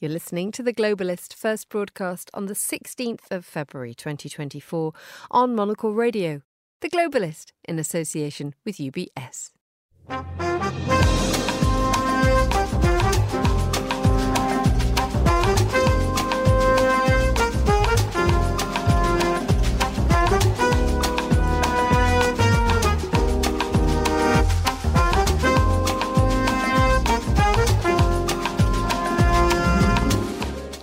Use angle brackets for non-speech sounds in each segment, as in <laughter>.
You're listening to The Globalist, first broadcast on the 16th of February 2024 on Monocle Radio. The Globalist, in association with UBS.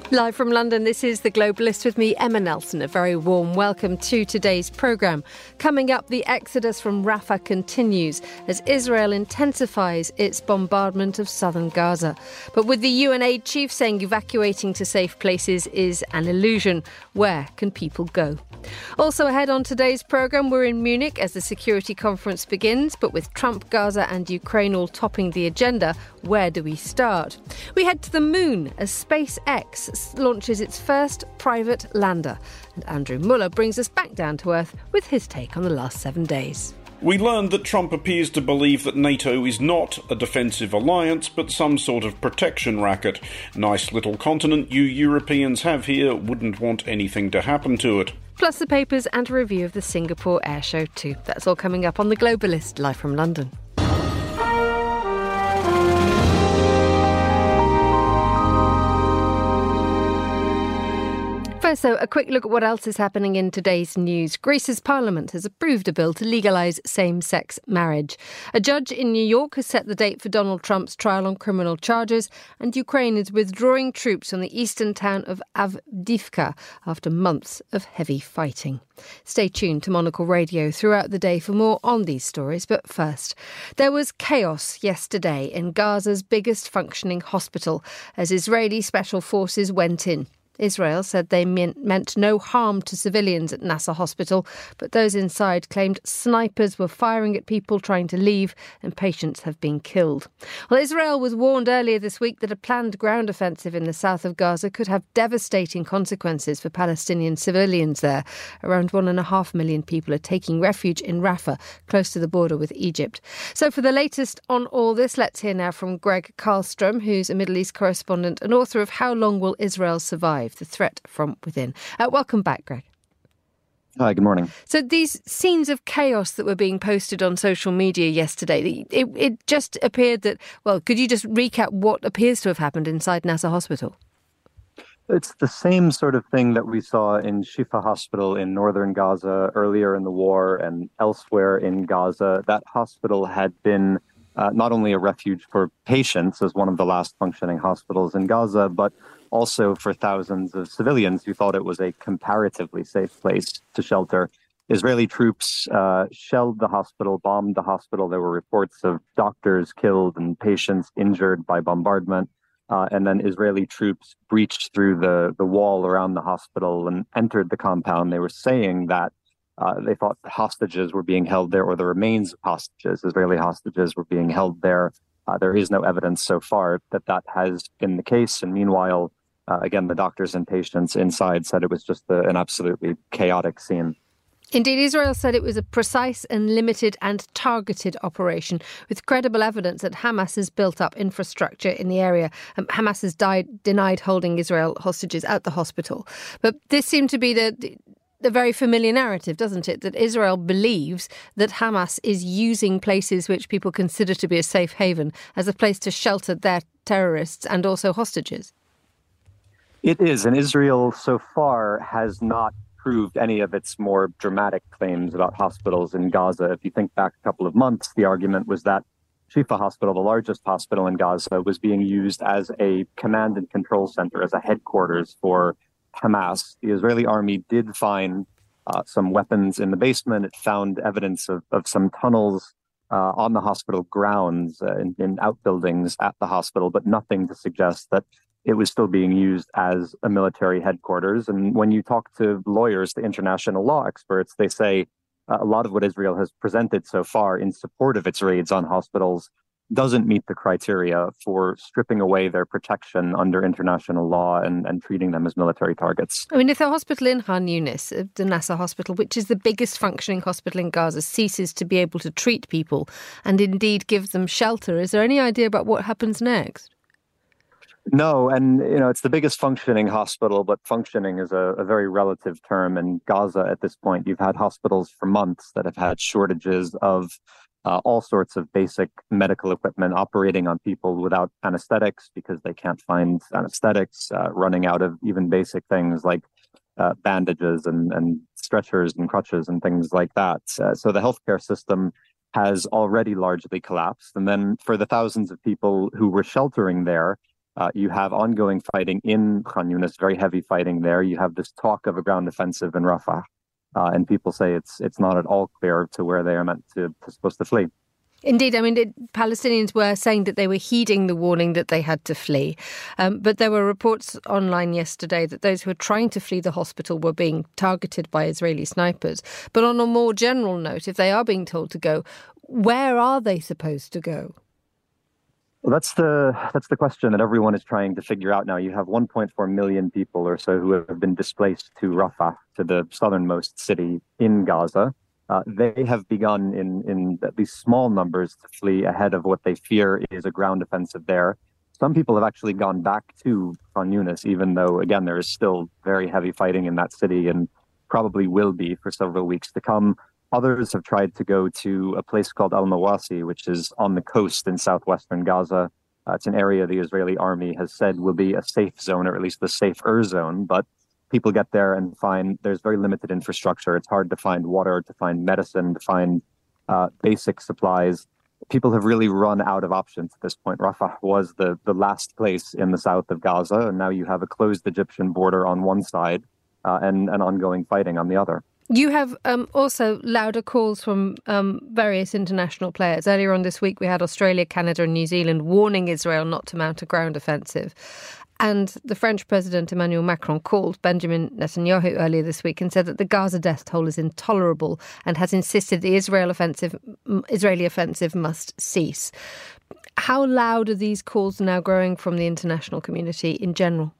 Live from London, this is The Globalist with me, Emma Nelson. A very warm welcome to today's programme. Coming up, the exodus from Rafah continues as Israel intensifies its bombardment of southern Gaza. But with the UN aid chief saying evacuating to safe places is an illusion, where can people go? Also, ahead on today's programme, we're in Munich as the security conference begins, but with Trump, Gaza, and Ukraine all topping the agenda, where do we start? We head to the moon as SpaceX launches its first private lander. And Andrew Muller brings us back down to Earth with his take on the last seven days. We learned that Trump appears to believe that NATO is not a defensive alliance, but some sort of protection racket. Nice little continent you Europeans have here, wouldn't want anything to happen to it. Plus the papers and a review of the Singapore Air Show too. That's all coming up on The Globalist, live from London. Though, a quick look at what else is happening in today's news. Greece's parliament has approved a bill to legalise same sex marriage. A judge in New York has set the date for Donald Trump's trial on criminal charges, and Ukraine is withdrawing troops from the eastern town of Avdiivka after months of heavy fighting. Stay tuned to Monocle Radio throughout the day for more on these stories. But first, there was chaos yesterday in Gaza's biggest functioning hospital as Israeli special forces went in. Israel said they meant no harm to civilians at Nasser Hospital, but those inside claimed snipers were firing at people trying to leave and patients have been killed. Well, Israel was warned earlier this week that a planned ground offensive in the south of Gaza could have devastating consequences for Palestinian civilians there. Around one and a half million people are taking refuge in Rafah, close to the border with Egypt. So, for the latest on all this, let's hear now from Gregg Carlstrom, who's a Middle East correspondent and author of How Long Will Israel Survive? The threat from within. Uh, welcome back, Gregg. Hi, good morning. So these scenes of chaos that were being posted on social media yesterday, it, it just appeared that, well, could you just recap what appears to have happened inside Nasser Hospital? It's the same sort of thing that we saw in Shifa Hospital in northern Gaza earlier in the war and elsewhere in Gaza. That hospital had been uh, not only a refuge for patients as one of the last functioning hospitals in Gaza, but also for thousands of civilians who thought it was a comparatively safe place to shelter. Israeli troops uh, shelled the hospital, bombed the hospital. There were reports of doctors killed and patients injured by bombardment. Uh, and then Israeli troops breached through the, the wall around the hospital and entered the compound. They were saying that uh, they thought hostages were being held there, or the remains of hostages, Israeli hostages, were being held there. Uh, there is no evidence so far that that has been the case. And meanwhile, uh, again, the doctors and patients inside said it was just a, an absolutely chaotic scene. Indeed, Israel said it was a precise and limited and targeted operation with credible evidence that Hamas has built up infrastructure in the area. Um, Hamas has died, denied holding Israel hostages at the hospital. But this seemed to be the, the very familiar narrative, doesn't it? That Israel believes that Hamas is using places which people consider to be a safe haven as a place to shelter their terrorists and also hostages. It is, and Israel so far has not proved any of its more dramatic claims about hospitals in Gaza. If you think back a couple of months, the argument was that Shifa Hospital, the largest hospital in Gaza, was being used as a command and control center, as a headquarters for Hamas. The Israeli army did find uh, some weapons in the basement. It found evidence of, of some tunnels uh, on the hospital grounds uh, in, in outbuildings at the hospital, but nothing to suggest that it was still being used as a military headquarters. And when you talk to lawyers, the international law experts, they say uh, a lot of what Israel has presented so far in support of its raids on hospitals doesn't meet the criteria for stripping away their protection under international law and, and treating them as military targets. I mean, if the hospital in Khan Yunis, uh, the Nasser hospital, which is the biggest functioning hospital in Gaza, ceases to be able to treat people and indeed give them shelter, is there any idea about what happens next? No, and you know it's the biggest functioning hospital, but functioning is a, a, very relative term. In Gaza, at this point, you've had hospitals for months that have had shortages of uh, all sorts of basic medical equipment operating on people without anesthetics because they can't find anesthetics, uh, running out of even basic things like uh, bandages and, and stretchers and crutches and things like that. So the healthcare system has already largely collapsed. And then for the thousands of people who were sheltering there, uh, you have ongoing fighting in Khan Yunis, very heavy fighting there. You have this talk of a ground offensive in Rafah, uh, and people say it's it's not at all clear to where they are meant to, supposed to flee. Indeed, I mean, it, Palestinians were saying that they were heeding the warning that they had to flee. Um, but there were reports online yesterday that those who were trying to flee the hospital were being targeted by Israeli snipers. But on a more general note, if they are being told to go, where are they supposed to go? Well, that's the that's the question that everyone is trying to figure out now. You have 1.4 million people or so who have been displaced to Rafah, to the southernmost city in Gaza. Uh, they have begun in in at least small numbers to flee ahead of what they fear is a ground offensive there. Some people have actually gone back to Khan Yunis, even though again there is still very heavy fighting in that city and probably will be for several weeks to come. Others have tried to go to a place called Al Mawasi, which is on the coast in southwestern Gaza. Uh, it's an area the Israeli army has said will be a safe zone, or at least the safer zone. But people get there and find there's very limited infrastructure. It's hard to find water, to find medicine, to find uh, basic supplies. People have really run out of options at this point. Rafah was the, the last place in the south of Gaza, and now you have a closed Egyptian border on one side uh, and, and ongoing fighting on the other. You have um, also louder calls from um, various international players. Earlier on this week, we had Australia, Canada, and New Zealand warning Israel not to mount a ground offensive. And the French President Emmanuel Macron called Benjamin Netanyahu earlier this week and said that the Gaza death toll is intolerable and has insisted the Israel offensive, Israeli offensive must cease. How loud are these calls now growing from the international community in general?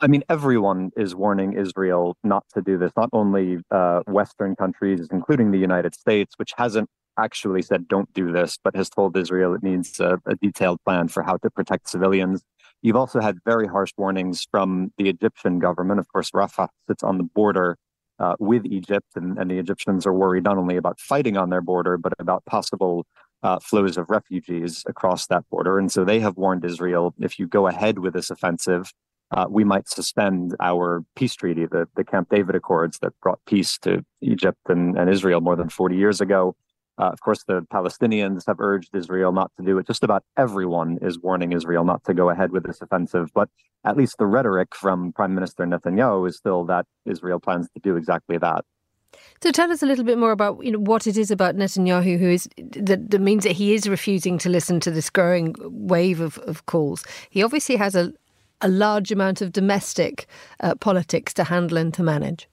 I mean, everyone is warning Israel not to do this, not only uh, Western countries, including the United States, which hasn't actually said don't do this, but has told Israel it needs a, a detailed plan for how to protect civilians. You've also had very harsh warnings from the Egyptian government. Of course, Rafah sits on the border uh, with Egypt, and, and, the Egyptians are worried not only about fighting on their border, but about possible uh, flows of refugees across that border. And so they have warned Israel if you go ahead with this offensive, uh, we might suspend our peace treaty, the, the Camp David Accords that brought peace to Egypt and, and Israel more than 40 years ago. Uh, of course, the Palestinians have urged Israel not to do it. Just about everyone is warning Israel not to go ahead with this offensive. But at least the rhetoric from Prime Minister Netanyahu is still that Israel plans to do exactly that. So tell us a little bit more about you know what it is about Netanyahu who is that, that means that he is refusing to listen to this growing wave of, of calls. He obviously has a, a large amount of domestic uh, politics to handle and to manage.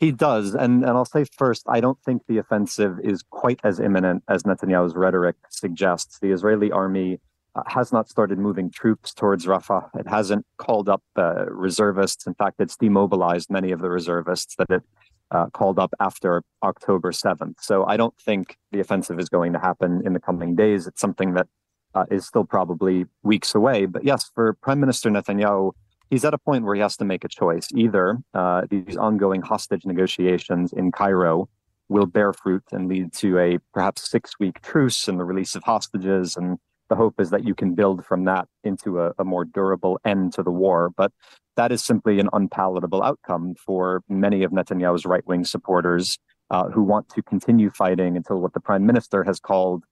He does. And, and I'll say first, I don't think the offensive is quite as imminent as Netanyahu's rhetoric suggests. The Israeli army uh, has not started moving troops towards Rafah. It hasn't called up uh, reservists. In fact, it's demobilized many of the reservists that it uh, called up after October 7th. So I don't think the offensive is going to happen in the coming days. It's something that uh, is still probably weeks away. But yes, for Prime Minister Netanyahu, he's at a point where he has to make a choice. Either uh, these ongoing hostage negotiations in Cairo will bear fruit and lead to a perhaps six week truce and the release of hostages. And the hope is that you can build from that into a, a more durable end to the war. But that is simply an unpalatable outcome for many of Netanyahu's right wing supporters uh, who want to continue fighting until what the prime minister has called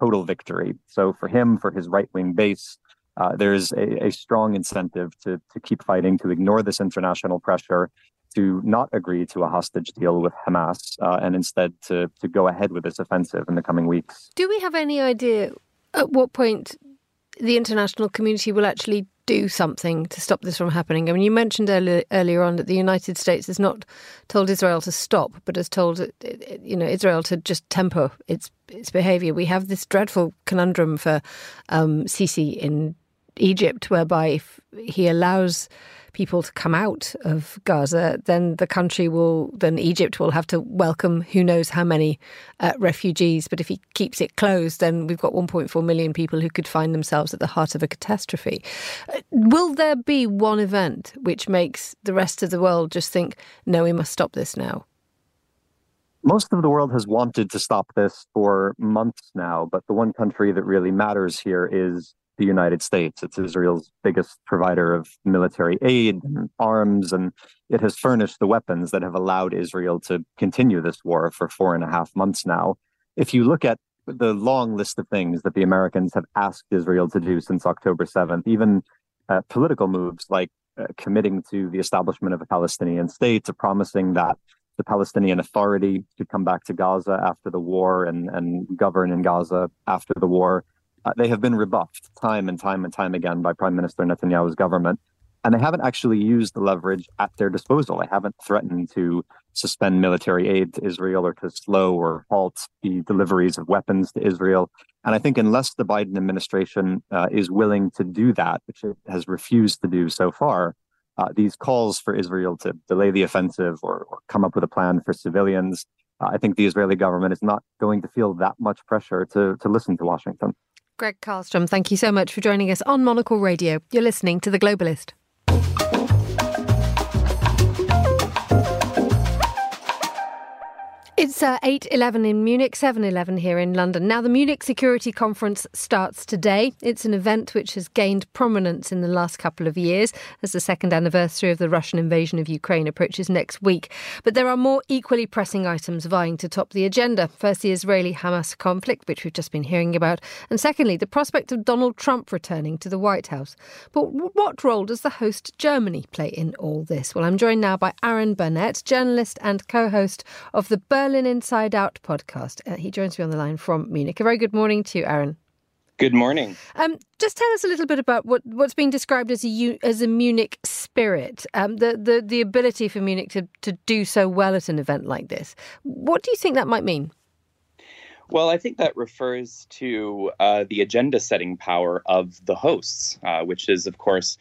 total victory. So for him, for his right wing base, uh, there's a, a, strong incentive to, to keep fighting, to ignore this international pressure, to not agree to a hostage deal with Hamas, uh, and instead to, to go ahead with this offensive in the coming weeks. Do we have any idea at what point the international community will actually do something to stop this from happening? I mean, you mentioned earlier, earlier on that the United States has not told Israel to stop, but has told you know Israel to just temper its its behaviour. We have this dreadful conundrum for um, Sisi in Egypt, whereby if he allows people to come out of Gaza, then the country will, then Egypt will have to welcome who knows how many uh, refugees. But if he keeps it closed, then we've got 1.4 million people who could find themselves at the heart of a catastrophe. Uh, will there be one event which makes the rest of the world just think, no, we must stop this now? Most of the world has wanted to stop this for months now, but the one country that really matters here is the United States. It's Israel's biggest provider of military aid and arms, and it has furnished the weapons that have allowed Israel to continue this war for four and a half months now. If you look at the long list of things that the Americans have asked Israel to do since October 7th, even uh, political moves like uh, committing to the establishment of a Palestinian state, to promising that the Palestinian Authority to come back to Gaza after the war and, and govern in Gaza after the war uh, they have been rebuffed time and time and time again by Prime Minister Netanyahu's government. And they haven't actually used the leverage at their disposal. They haven't threatened to suspend military aid to Israel or to slow or halt the deliveries of weapons to Israel. And I think unless the Biden administration uh, is willing to do that, which it has refused to do so far, uh, these calls for Israel to delay the offensive or, or come up with a plan for civilians, uh, I think the Israeli government is not going to feel that much pressure to, to listen to Washington. Gregg Carlstrom, thank you so much for joining us on Monocle Radio. You're listening to The Globalist. It's uh, 8.11 in Munich, 7.11 here in London. Now, the Munich Security Conference starts today. It's an event which has gained prominence in the last couple of years as the second anniversary of the Russian invasion of Ukraine approaches next week. But there are more equally pressing items vying to top the agenda. First, the Israeli-Hamas conflict, which we've just been hearing about. And secondly, the prospect of Donald Trump returning to the White House. But what role does the host Germany play in all this? Well, I'm joined now by Aaron Burnett, journalist and co-host of the Berlin Berlin Inside Out podcast. Uh, he joins me on the line from Munich. A very good morning to you, Aaron. Good morning. Um, just tell us a little bit about what, what's being described as a as a Munich spirit, um, the, the the ability for Munich to, to do so well at an event like this. What do you think that might mean? Well, I think that refers to uh, the agenda setting power of the hosts, uh, which is, of course,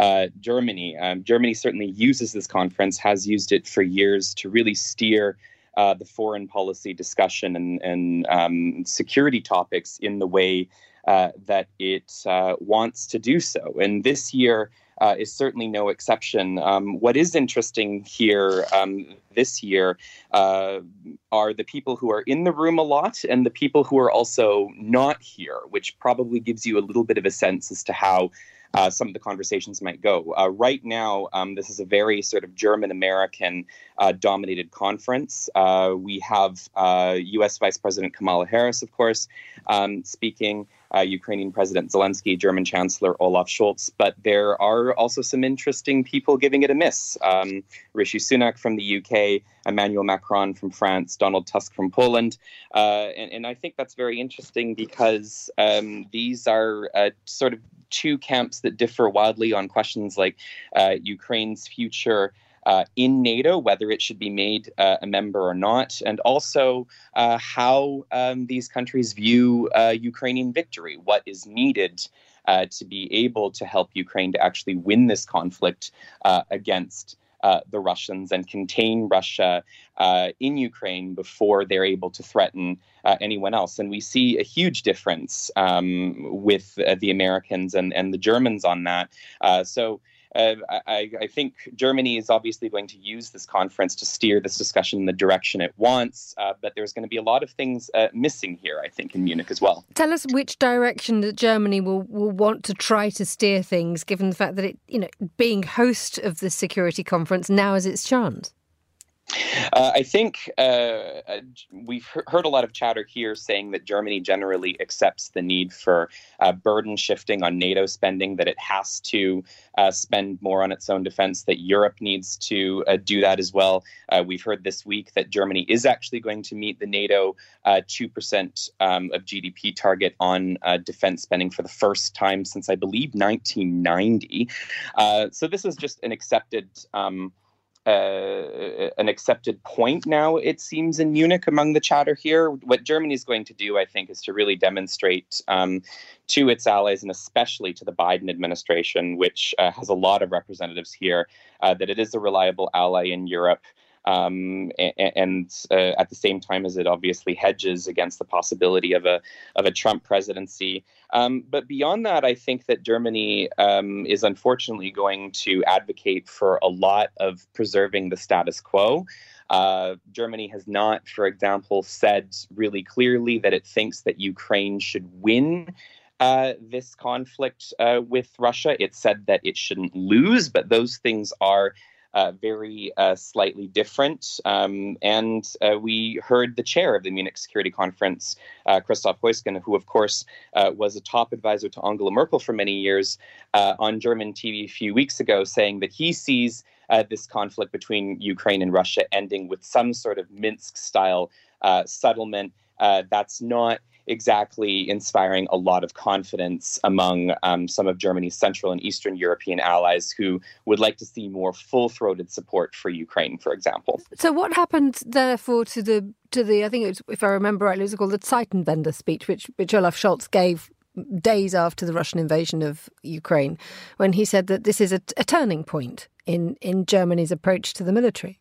uh, Germany. Um, Germany certainly uses this conference, has used it for years to really steer uh, the foreign policy discussion and, and um, security topics in the way uh, that it uh, wants to do so. And this year uh, is certainly no exception. Um, what is interesting here um, this year uh, are the people who are in the room a lot and the people who are also not here, which probably gives you a little bit of a sense as to how uh, some of the conversations might go. Uh, right now, um, this is a very sort of German American uh, dominated conference. Uh, we have U.S. Uh, Vice President Kamala Harris, of course, um, speaking. Uh, Ukrainian President Zelensky, German Chancellor Olaf Scholz, but there are also some interesting people giving it a miss. Um, Rishi Sunak from the UK, Emmanuel Macron from France, Donald Tusk from Poland. And, and, I think that's very interesting because um, these are sort of two camps that differ wildly on questions like uh, Ukraine's future. Uh, in NATO, whether it should be made uh, a member or not, and also uh, how um, these countries view uh, Ukrainian victory, what is needed uh, to be able to help Ukraine to actually win this conflict against uh, the Russians and contain Russia uh, in Ukraine before they're able to threaten uh, anyone else. And we see a huge difference um, with uh, the Americans and, and the Germans on that. Uh, so uh, I, I, think Germany is obviously going to use this conference to steer this discussion in the direction it wants, uh, but there's going to be a lot of things uh, missing here, I think, in Munich as well. Tell us which direction that Germany will, will want to try to steer things, given the fact that it, you know, being host of the security conference now is its chance. Uh, I think uh, uh we've heard a lot of chatter here saying that Germany generally accepts the need for uh, burden shifting on NATO spending, that it has to uh, spend more on its own defense, that Europe needs to uh, do that as well. we've heard this week that Germany is actually going to meet the NATO 2% um, of GDP target on defense spending for the first time since, I believe, 1990. so this is just an accepted. Um, uh, an accepted point now, it seems, in Munich among the chatter here. What Germany is going to do, I think, is to really demonstrate um, to its allies and especially to the Biden administration, which uh, has a lot of representatives here, uh, that it is a reliable ally in Europe. Um, and, uh, at the same time as it obviously hedges against the possibility of a of a Trump presidency. Um, but beyond that, I think that Germany um, is unfortunately going to advocate for a lot of preserving the status quo. Uh, Germany has not, for example, said really clearly that it thinks that Ukraine should win uh, this conflict uh, with Russia. It said that it shouldn't lose, but those things are uh, very uh, slightly different. Um, and uh, we heard the chair of the Munich Security Conference, uh, Christoph Heusgen, who, of course, uh, was a top advisor to Angela Merkel for many years, uh, on German TV a few weeks ago, saying that he sees this conflict between Ukraine and Russia ending with some sort of Minsk style settlement. that's not exactly inspiring a lot of confidence among um, some of Germany's Central and Eastern European allies who would like to see more full throated support for Ukraine, for example. So, what happened, therefore, to the to the I think was, if I remember rightly, it was called the Zeitenwende speech, which which Olaf Scholz gave days after the Russian invasion of Ukraine, when he said that this is a, a turning point in in Germany's approach to the military.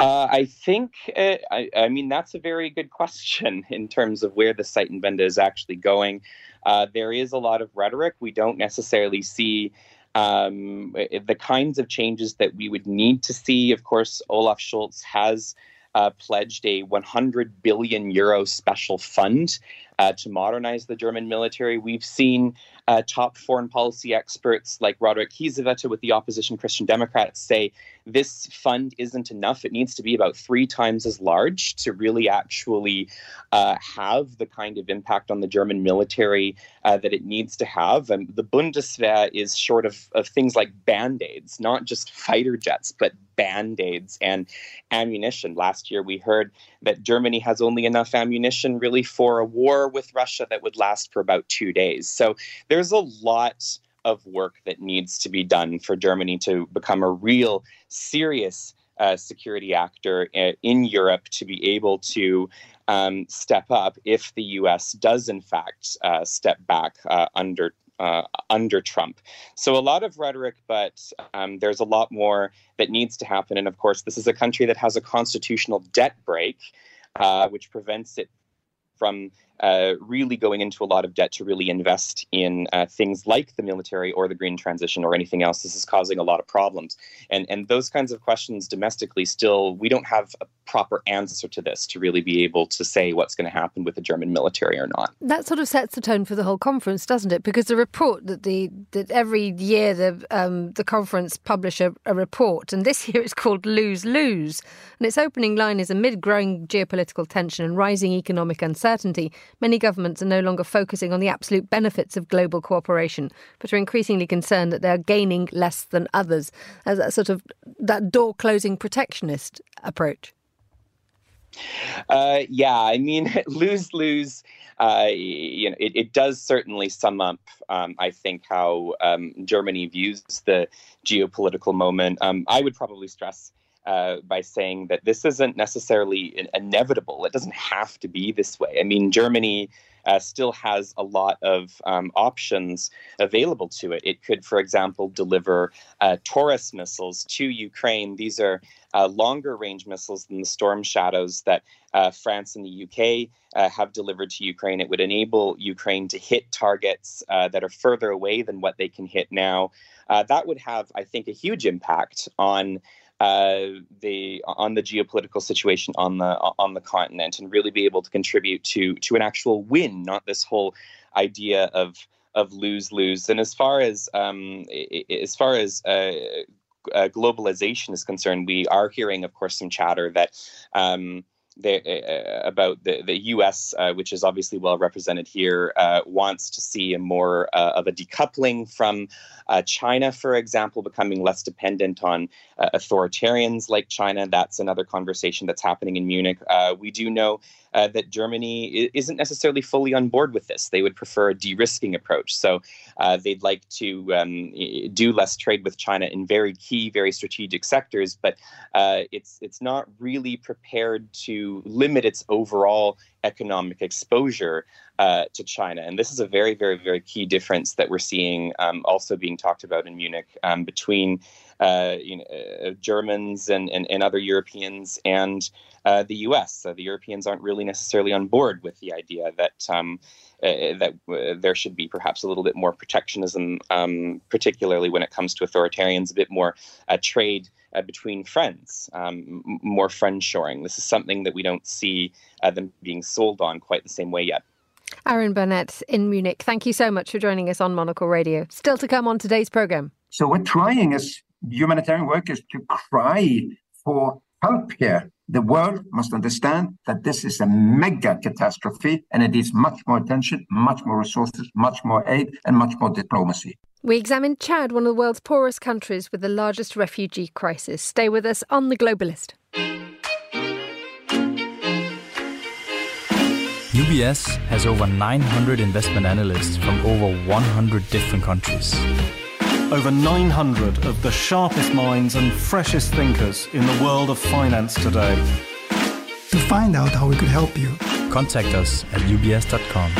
Uh, I think, uh, I, I, mean, that's a very good question <laughs> in terms of where the Zeitenwende is actually going. Uh, there is a lot of rhetoric. We don't necessarily see um, the kinds of changes that we would need to see. Of course, Olaf Scholz has uh, pledged a 100 billion euro special fund uh, to modernize the German military. We've seen uh, top foreign policy experts like Roderich Kiesewetter with the opposition Christian Democrats say this fund isn't enough. It needs to be about three times as large to really actually uh, have the kind of impact on the German military uh, that it needs to have. And the Bundeswehr is short of, of things like band aids, not just fighter jets, but band aids and ammunition. Last year, we heard that Germany has only enough ammunition really for a war with Russia that would last for about two days. So there's a lot of work that needs to be done for Germany to become a real serious uh, security actor uh, in Europe to be able to um, step up if the U.S. does in fact uh, step back uh, under uh, under Trump. So a lot of rhetoric, but um, there's a lot more that needs to happen. And of course, this is a country that has a constitutional debt brake, uh, which prevents it from uh, really going into a lot of debt to really invest in uh, things like the military or the green transition or anything else. This is causing a lot of problems. And, and those kinds of questions domestically still, we don't have a proper answer to this to really be able to say what's going to happen with the German military or not. That sort of sets the tone for the whole conference, doesn't it? Because the report that the that every year the um, the conference publish a, a report, and this <laughs> year it's called Lose Lose, and its opening line is amid growing geopolitical tension and rising economic uncertainty many governments are no longer focusing on the absolute benefits of global cooperation, but are increasingly concerned that they are gaining less than others, as a sort of that door closing protectionist approach. Uh, yeah, I mean, <laughs> lose lose. Uh, you know, it, it, does certainly sum up, um, I think, how um, Germany views the geopolitical moment. Um, I would probably stress uh, by saying that this isn't necessarily inevitable. It doesn't have to be this way. I mean, Germany uh, still has a lot of um, options available to it. It could, for example, deliver uh, Taurus missiles to Ukraine. These are uh, longer range missiles than the Storm Shadows that uh, France and the UK have delivered to Ukraine. It would enable Ukraine to hit targets that are further away than what they can hit now. that would have, I think, a huge impact on uh, the on the geopolitical situation on the on the continent and really be able to contribute to to an actual win, not this whole idea of of lose lose. And as far as um, as far as uh, uh, globalization is concerned, we are hearing, of course, some chatter that. Um, uh, about the, the U.S., uh, which is obviously well represented here, uh, wants to see a more uh, of a decoupling from uh, China, for example, becoming less dependent on uh, authoritarians like China. That's another conversation that's happening in Munich. we do know uh, that Germany isn't necessarily fully on board with this. They would prefer a de risking approach. So uh, they'd like to um, do less trade with China in very key, very strategic sectors, but uh, it's, it's not really prepared to limit its overall economic exposure uh, to China. And this is a very, very, very key difference that we're seeing um, also being talked about in Munich um, between uh, you know, uh, Germans and, and, and, other Europeans and uh, the US. So the Europeans aren't really necessarily on board with the idea that. Um, uh, that uh, there should be perhaps a little bit more protectionism, um, particularly when it comes to authoritarians, a bit more trade uh, between friends, um, more friend shoring. This is something that we don't see uh, them being sold on quite the same way yet. Aaron Burnett in Munich, thank you so much for joining us on Monocle Radio. Still to come on today's programme. So, we're trying as humanitarian workers to cry for help here. The world must understand that this is a mega catastrophe and it needs much more attention, much more resources, much more aid, and much more diplomacy. We examined Chad, one of the world's poorest countries with the largest refugee crisis. Stay with us on The Globalist. UBS has over 900 investment analysts from over 100 different countries. Over 900 of the sharpest minds and freshest thinkers in the world of finance today. To find out how we could help you, contact us at ubs.com.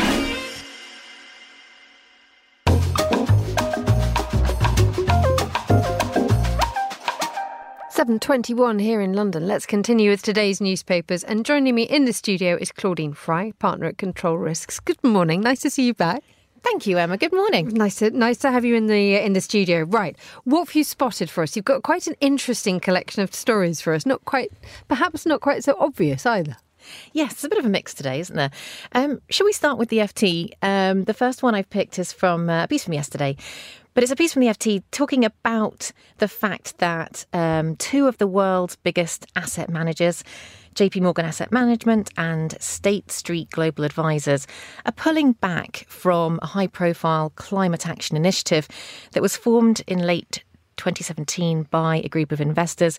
7.21 here in London. Let's continue with today's newspapers. And joining me in the studio is Claudine Fry, partner at Control Risks. Good morning. Nice to see you back. Thank you, Emma. Good morning. Nice to nice to have you in the in the studio. Right, what have you spotted for us? You've got quite an interesting collection of stories for us. Not quite, perhaps not quite so obvious either. Yes, it's a bit of a mix today, isn't there? Um, shall we start with the FT? Um, the first one I've picked is from uh, a piece from yesterday, but it's a piece from the FT talking about the fact that um, two of the world's biggest asset managers, JP Morgan Asset Management and State Street Global Advisors, are pulling back from a high profile climate action initiative that was formed in late 2017 by a group of investors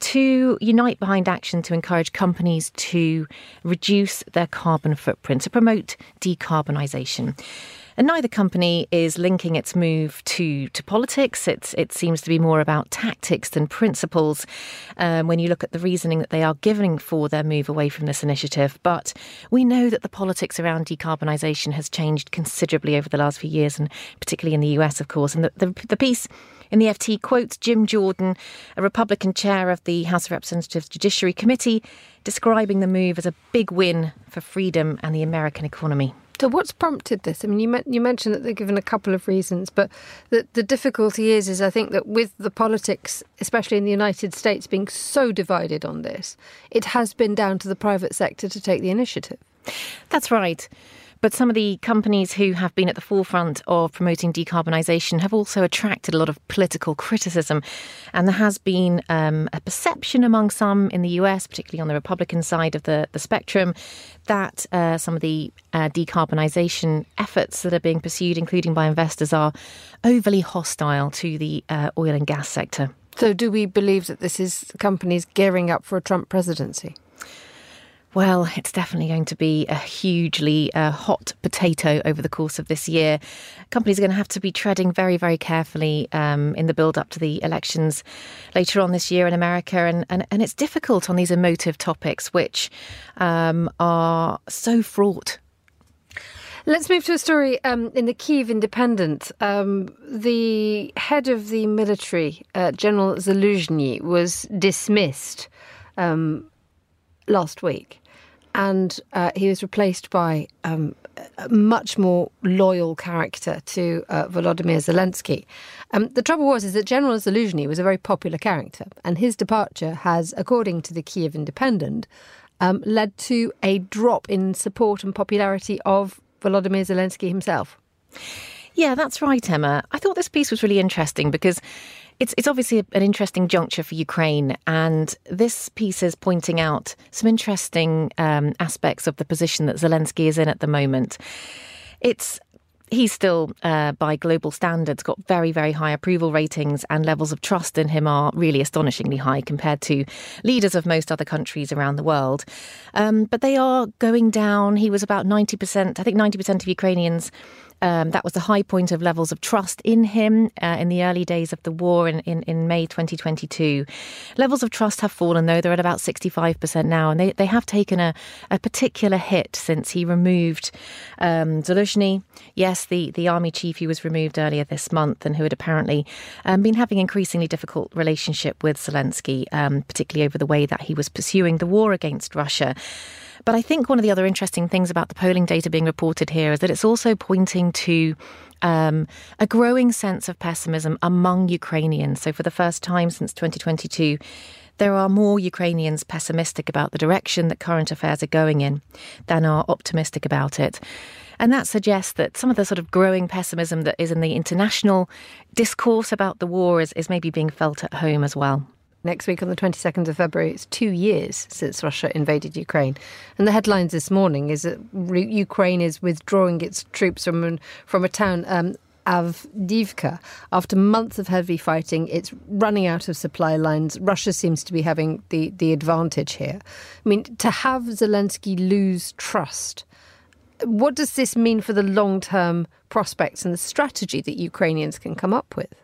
to unite behind action to encourage companies to reduce their carbon footprint, to promote decarbonisation. And neither company is linking its move to, to politics. It's, it seems to be more about tactics than principles um, when you look at the reasoning that they are giving for their move away from this initiative. But we know that the politics around decarbonisation has changed considerably over the last few years, and particularly in the US, of course. And the, the, the piece in the FT quotes Jim Jordan, a Republican chair of the House of Representatives Judiciary Committee, describing the move as a big win for freedom and the American economy. So, what's prompted this? I mean, you you mentioned that they're given a couple of reasons, but the the difficulty is, is I think that with the politics, especially in the United States, being so divided on this, it has been down to the private sector to take the initiative. That's right. But some of the companies who have been at the forefront of promoting decarbonisation have also attracted a lot of political criticism. And there has been um, a perception among some in the US, particularly on the Republican side of the, the spectrum, that uh, some of the uh, decarbonisation efforts that are being pursued, including by investors, are overly hostile to the uh, oil and gas sector. So, do we believe that this is companies gearing up for a Trump presidency? Well, it's definitely going to be a hugely uh, hot potato over the course of this year. Companies are going to have to be treading very, very carefully um, in the build up to the elections later on this year in America. And, and, and it's difficult on these emotive topics, which um, are so fraught Let's move to a story um, in the Kiev Independent. Um, the head of the military, uh, General Zaluzhny, was dismissed um, last week and uh, he was replaced by um, a much more loyal character to uh, Volodymyr Zelensky. Um, the trouble was is that General Zaluzhny was a very popular character, and his departure has, according to the Kiev Independent, um, led to a drop in support and popularity of Volodymyr Zelensky himself. Yeah, that's right, Emma. I thought this piece was really interesting because it's it's obviously an interesting juncture for Ukraine, and this piece is pointing out some interesting um, aspects of the position that Zelensky is in at the moment. It's he's still, uh, by global standards, got very, very high approval ratings, and levels of trust in him are really astonishingly high compared to leaders of most other countries around the world. Um, but they are going down. He was about 90%, I think 90% of Ukrainians um, that was the high point of levels of trust in him uh, in the early days of the war in, in, in, May 2022. Levels of trust have fallen, though. They're at about 65% now, and they, they have taken a, a particular hit since he removed um. Yes, the, the army chief who was removed earlier this month and who had apparently um, been having increasingly difficult relationship with Zelensky, um, particularly over the way that he was pursuing the war against Russia. But I think one of the other interesting things about the polling data being reported here is that it's also pointing to um, a growing sense of pessimism among Ukrainians. So, for the first time since 2022, there are more Ukrainians pessimistic about the direction that current affairs are going in than are optimistic about it. And that suggests that some of the sort of growing pessimism that is in the international discourse about the war is, is maybe being felt at home as well. Next week, on the 22nd of February, it's two years since Russia invaded Ukraine. And the headlines this morning is that Ukraine is withdrawing its troops from, from a town, um, Avdiivka. After months of heavy fighting, it's running out of supply lines. Russia seems to be having the, the advantage here. I mean, to have Zelensky lose trust, what does this mean for the long term prospects and the strategy that Ukrainians can come up with?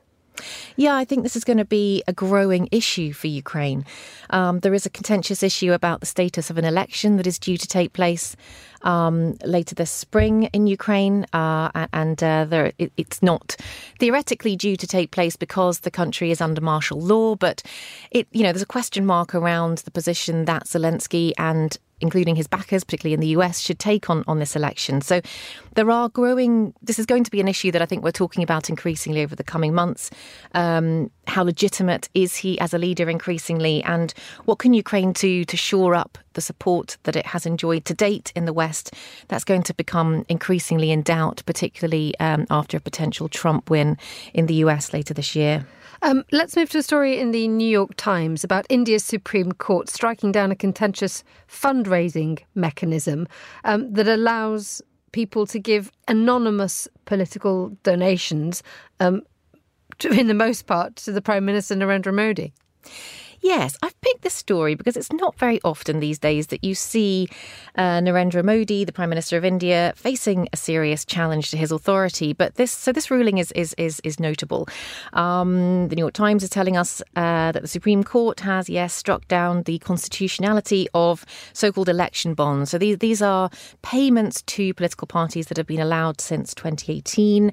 Yeah, I think this is going to be a growing issue for Ukraine. Um, there is a contentious issue about the status of an election that is due to take place um, later this spring in Ukraine, uh, and uh, there, it, it's not theoretically due to take place because the country is under martial law. But it, you know, there's a question mark around the position that Zelensky and including his backers, particularly in the US, should take on, on this election. So there are growing, this is going to be an issue that I think we're talking about increasingly over the coming months. Um, how legitimate is he as a leader increasingly? And what can Ukraine do to shore up the support that it has enjoyed to date in the West? That's going to become increasingly in doubt, particularly um, after a potential Trump win in the US later this year. Um, let's move to a story in the New York Times about India's Supreme Court striking down a contentious fundraising mechanism um, that allows people to give anonymous political donations, um, to, in the most part, to the Prime Minister Narendra Modi. Yes, I've picked this story because it's not very often these days that you see uh, Narendra Modi, the Prime Minister of India, facing a serious challenge to his authority. But this, so this ruling is is is, is notable. Um, the New York Times is telling us uh, that the Supreme Court has, yes, struck down the constitutionality of so-called election bonds. So these these are payments to political parties that have been allowed since 2018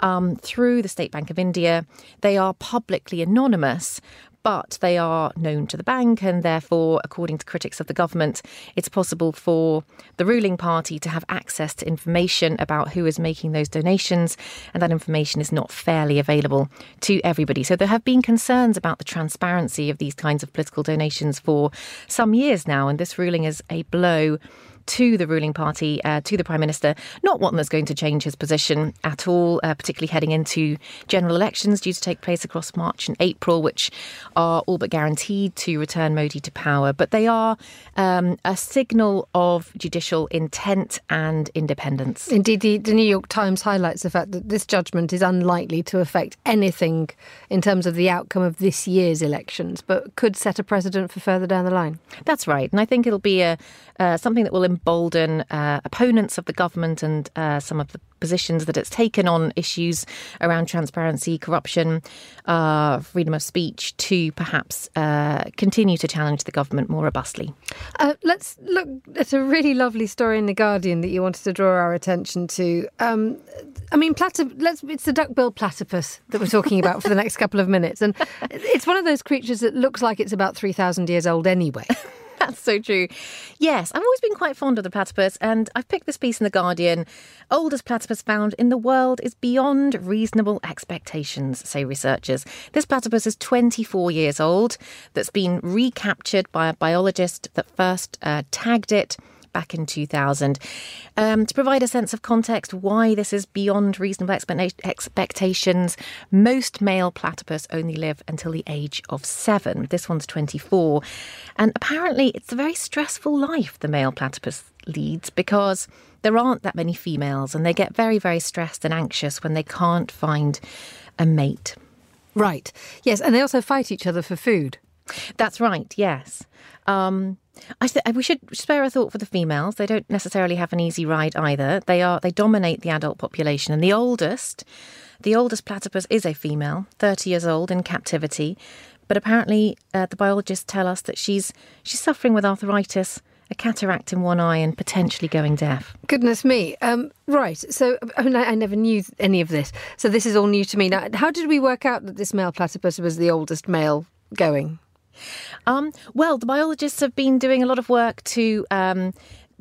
um, through the State Bank of India. They are publicly anonymous, but they are known to the bank, and therefore, according to critics of the government, it's possible for the ruling party to have access to information about who is making those donations, and that information is not fairly available to everybody. So there have been concerns about the transparency of these kinds of political donations for some years now, and this ruling is a blow to the ruling party, uh, to the Prime Minister. Not one that's going to change his position at all, uh, particularly heading into general elections due to take place across March and April, which are all but guaranteed to return Modi to power. But they are um, a signal of judicial intent and independence. Indeed, the, the New York Times highlights the fact that this judgment is unlikely to affect anything in terms of the outcome of this year's elections, but could set a precedent for further down the line. That's right. And I think it'll be a uh, something that will embolden uh, opponents of the government and uh, some of the positions that it's taken on issues around transparency, corruption, uh, freedom of speech to perhaps uh, continue to challenge the government more robustly. Uh, let's look at a really lovely story in The Guardian that you wanted to draw our attention to. Um, I mean, platyp- it's the duck-billed platypus that we're talking about for the next couple of minutes. And it's one of those creatures that looks like it's about 3,000 years old anyway. That's so true. Yes, I've always been quite fond of the platypus, and I've picked this piece in The Guardian. Oldest platypus found in the world is beyond reasonable expectations, say researchers. This platypus is 24 years old, that's been recaptured by a biologist that first uh, tagged it back in 2000. Um, to provide a sense of context, why this is beyond reasonable expectations, most male platypus only live until the age of seven. This one's 24. And apparently, it's a very stressful life the male platypus leads because there aren't that many females and they get very, very stressed and anxious when they can't find a mate. Right. Yes, and they also fight each other for food. That's right, yes. Um, I th- we should spare a thought for the females. They don't necessarily have an easy ride either. They are they dominate the adult population, and the oldest, the oldest platypus is a female, thirty years old in captivity. But apparently, uh, the biologists tell us that she's she's suffering with arthritis, a cataract in one eye, and potentially going deaf. Goodness me! Um, right. So I mean, I, I never knew any of this. So this is all new to me. Now, how did we work out that this male platypus was the oldest male going? Um, well, the biologists have been doing a lot of work to. Um,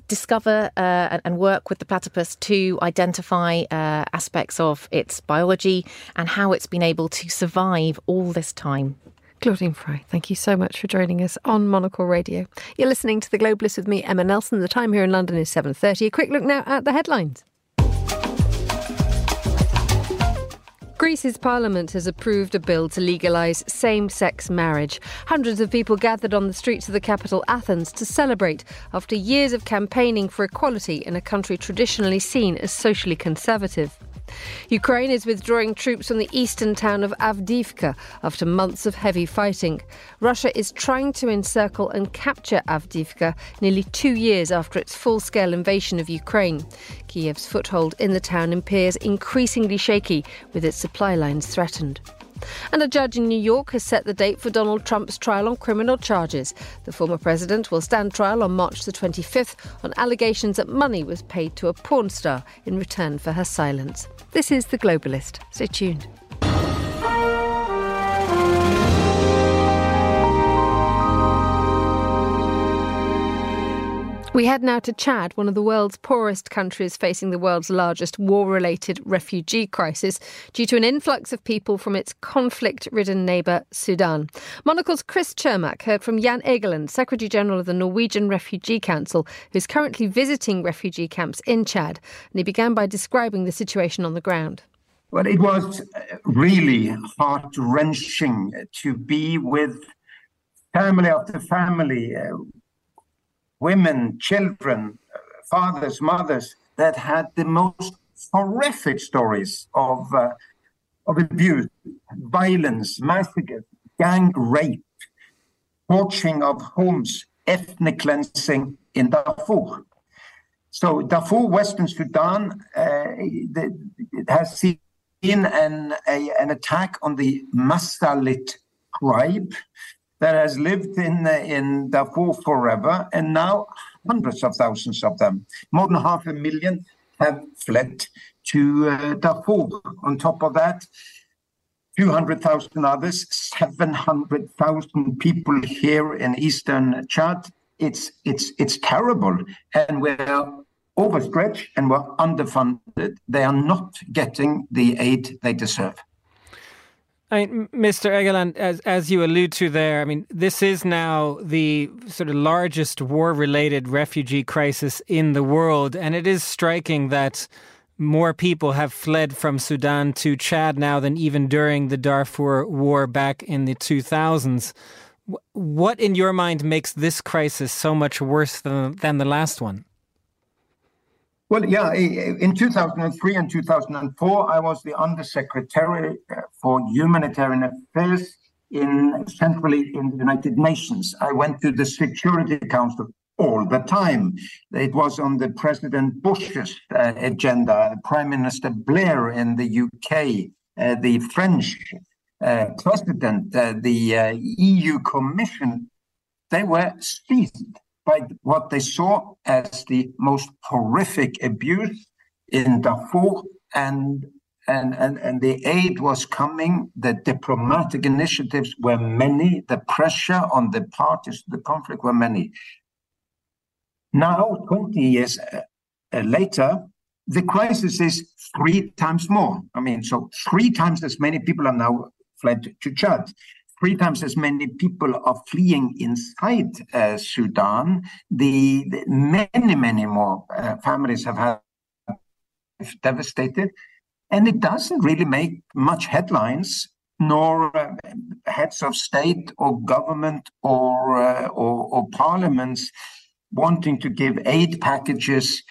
discover uh, and work with the platypus to identify uh, aspects of its biology and how it's been able to survive all this time. Claudine Fry, thank you so much for joining us on Monocle Radio. You're listening to The Globalist with me, Emma Nelson. The time here in London is 7.30. A quick look now at the headlines. Greece's parliament has approved a bill to legalise same sex marriage. Hundreds of people gathered on the streets of the capital, Athens, to celebrate after years of campaigning for equality in a country traditionally seen as socially conservative. Ukraine is withdrawing troops from the eastern town of Avdiivka after months of heavy fighting. Russia is trying to encircle and capture Avdiivka nearly two years after its full scale invasion of Ukraine. Kiev's foothold in the town appears increasingly shaky, with its supply lines threatened. And a judge in New York has set the date for Donald Trump's trial on criminal charges. The former president will stand trial on March the 25th on allegations that money was paid to a porn star in return for her silence. This is The Globalist. Stay tuned. We head now to Chad, one of the world's poorest countries facing the world's largest war related refugee crisis due to an influx of people from its conflict ridden neighbour, Sudan. Monocle's Chris Cermak heard from Jan Egeland, Secretary General of the Norwegian Refugee Council, who's currently visiting refugee camps in Chad. And he began by describing the situation on the ground. Well, it was uh, really heart wrenching to be with family after family. Uh, Women, children, fathers, mothers that had the most horrific stories of, uh, of abuse, violence, massacre, gang rape, torching of homes, ethnic cleansing in Darfur. So Darfur, Western Sudan, uh, has seen an, a, an attack on the Masalit tribe that has lived in in Darfur forever, and now hundreds of thousands of them, more than half a million, have fled to uh, Darfur. On top of that, 200,000 others, 700,000 people here in eastern Chad. It's it's it's terrible, and we're overstretched and we're underfunded. They are not getting the aid they deserve. I mean, Mr. Egeland, as as you allude to there, I mean, this is now the sort of largest war-related refugee crisis in the world, and it is striking that more people have fled from Sudan to Chad now than even during the Darfur war back in the 2000s. What, in your mind, makes this crisis so much worse than than the last one? Well, yeah, in 2003 and 2004, I was the Undersecretary uh, for Humanitarian Affairs in centrally in the United Nations. I went to the Security Council all the time. It was on the President Bush's uh, agenda, Prime Minister Blair in the UK, uh, the French uh, president, uh, the uh, EU Commission. They were seized by what they saw as the most horrific abuse in Darfur and and, and, and the aid was coming, the diplomatic initiatives were many, the pressure on the parties to the conflict were many. Now, 20 years uh, uh, later, the crisis is three times more. I mean, so three times as many people are now fled to Chad three times as many people are fleeing inside uh, Sudan. The, the, many, many more uh, families have had devastated, and it doesn't really make much headlines. Nor uh, heads of state or government or, uh, or, or parliaments wanting to give aid packages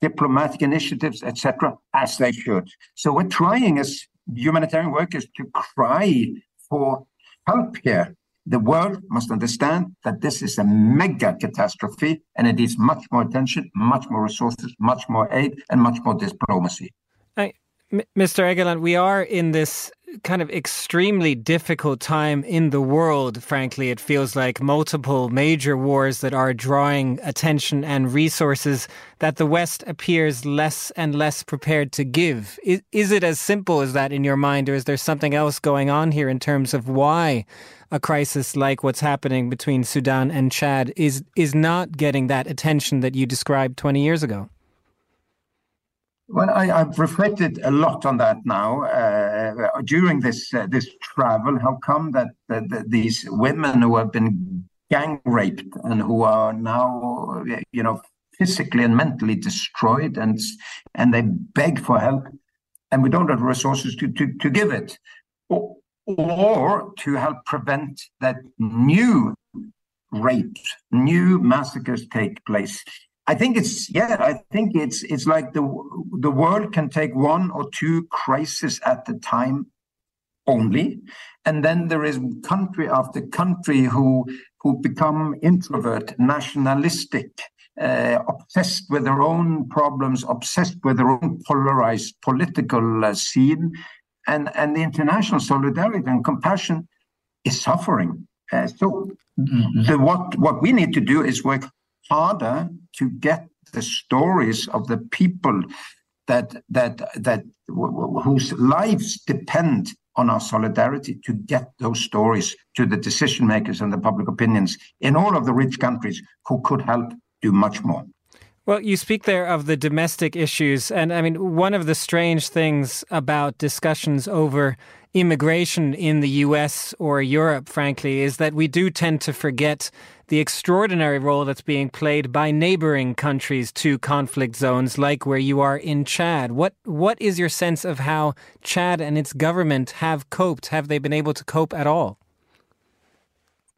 diplomatic initiatives, etc., as they should. So we're trying as humanitarian workers to cry for help here. The world must understand that this is a mega catastrophe and it needs much more attention, much more resources, much more aid, and much more diplomacy. I, Mr. Egeland, we are in this kind of extremely difficult time in the world, frankly. It feels like multiple major wars that are drawing attention and resources that the West appears less and less prepared to give. Is, is it as simple as that in your mind, or is there something else going on here in terms of why a crisis like what's happening between Sudan and Chad is, is not getting that attention that you described 20 years ago? Well, I, have reflected a lot on that now uh, during this uh, this travel. How come that, that, that, these women who have been gang raped and who are now, you know, physically and mentally destroyed, and and they beg for help, and we don't have resources to to, to give it, or, or to help prevent that new rapes, new massacres take place. I think it's yeah. I think it's it's like the the world can take one or two crises at the time only, and then there is country after country who who become introvert, nationalistic, uh, obsessed with their own problems, obsessed with their own polarized political uh, scene, and and the international solidarity and compassion is suffering. Uh, so the what what we need to do is work harder to get the stories of the people that that that whose lives depend on our solidarity to get those stories to the decision makers and the public opinions in all of the rich countries who could help do much more. Well, you speak there of the domestic issues. And I mean, one of the strange things about discussions over immigration in the US or Europe, frankly, is that we do tend to forget the extraordinary role that's being played by neighboring countries to conflict zones like where you are in Chad. What what is your sense of how Chad and its government have coped? Have they been able to cope at all?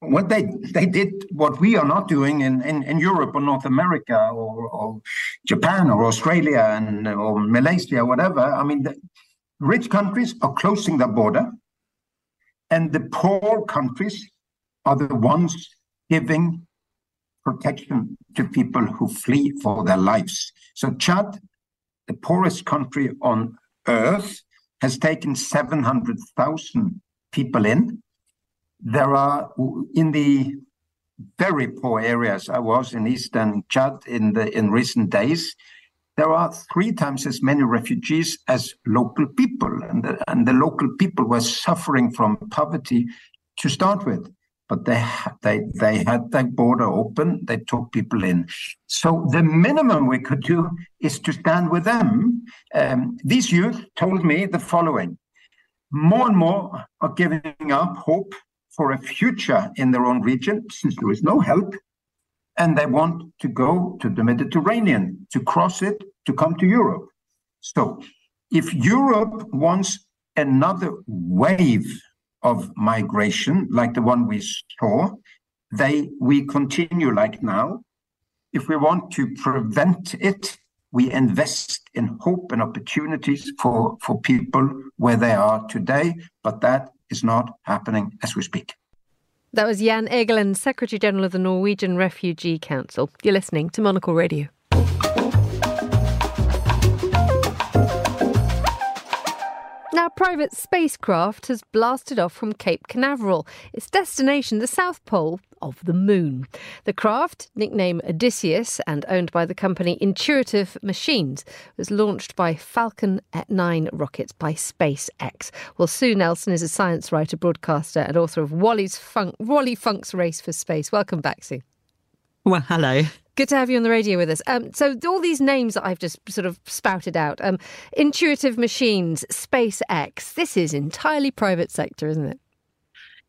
What they they did what we are not doing in, in, in Europe or North America or, or Japan or Australia and or Malaysia, or whatever. I mean, the rich countries are closing their border, and the poor countries are the ones giving protection to people who flee for their lives. So Chad, the poorest country on earth, has taken 700,000 people in. There are in the very poor areas. I was in eastern Chad in the in recent days. There are three times as many refugees as local people, and the, and the local people were suffering from poverty to start with but they they they had the border open. They took people in. So the minimum we could do is to stand with them. Um, these youth told me the following: more and more are giving up hope for a future in their own region since there is no help, and they want to go to the Mediterranean to cross it to come to Europe. So, if Europe wants another wave of migration, like the one we saw, they we continue like now. If we want to prevent it, we invest in hope and opportunities for, for people where they are today, but that is not happening as we speak. That was Jan Egeland, Secretary General of the Norwegian Refugee Council. You're listening to Monocle Radio. Now, private spacecraft has blasted off from Cape Canaveral, its destination, the South Pole of the Moon. The craft, nicknamed Odysseus and owned by the company Intuitive Machines, was launched by Falcon 9 rockets by SpaceX. Well, Sue Nelson is a science writer, broadcaster, and author of Wally's Funk, Wally Funk's Race for Space. Welcome back, Sue. Well, hello. Good to have you on the radio with us. Um, so, all these names that I've just sort of spouted out um, Intuitive Machines, SpaceX, this is entirely private sector, isn't it?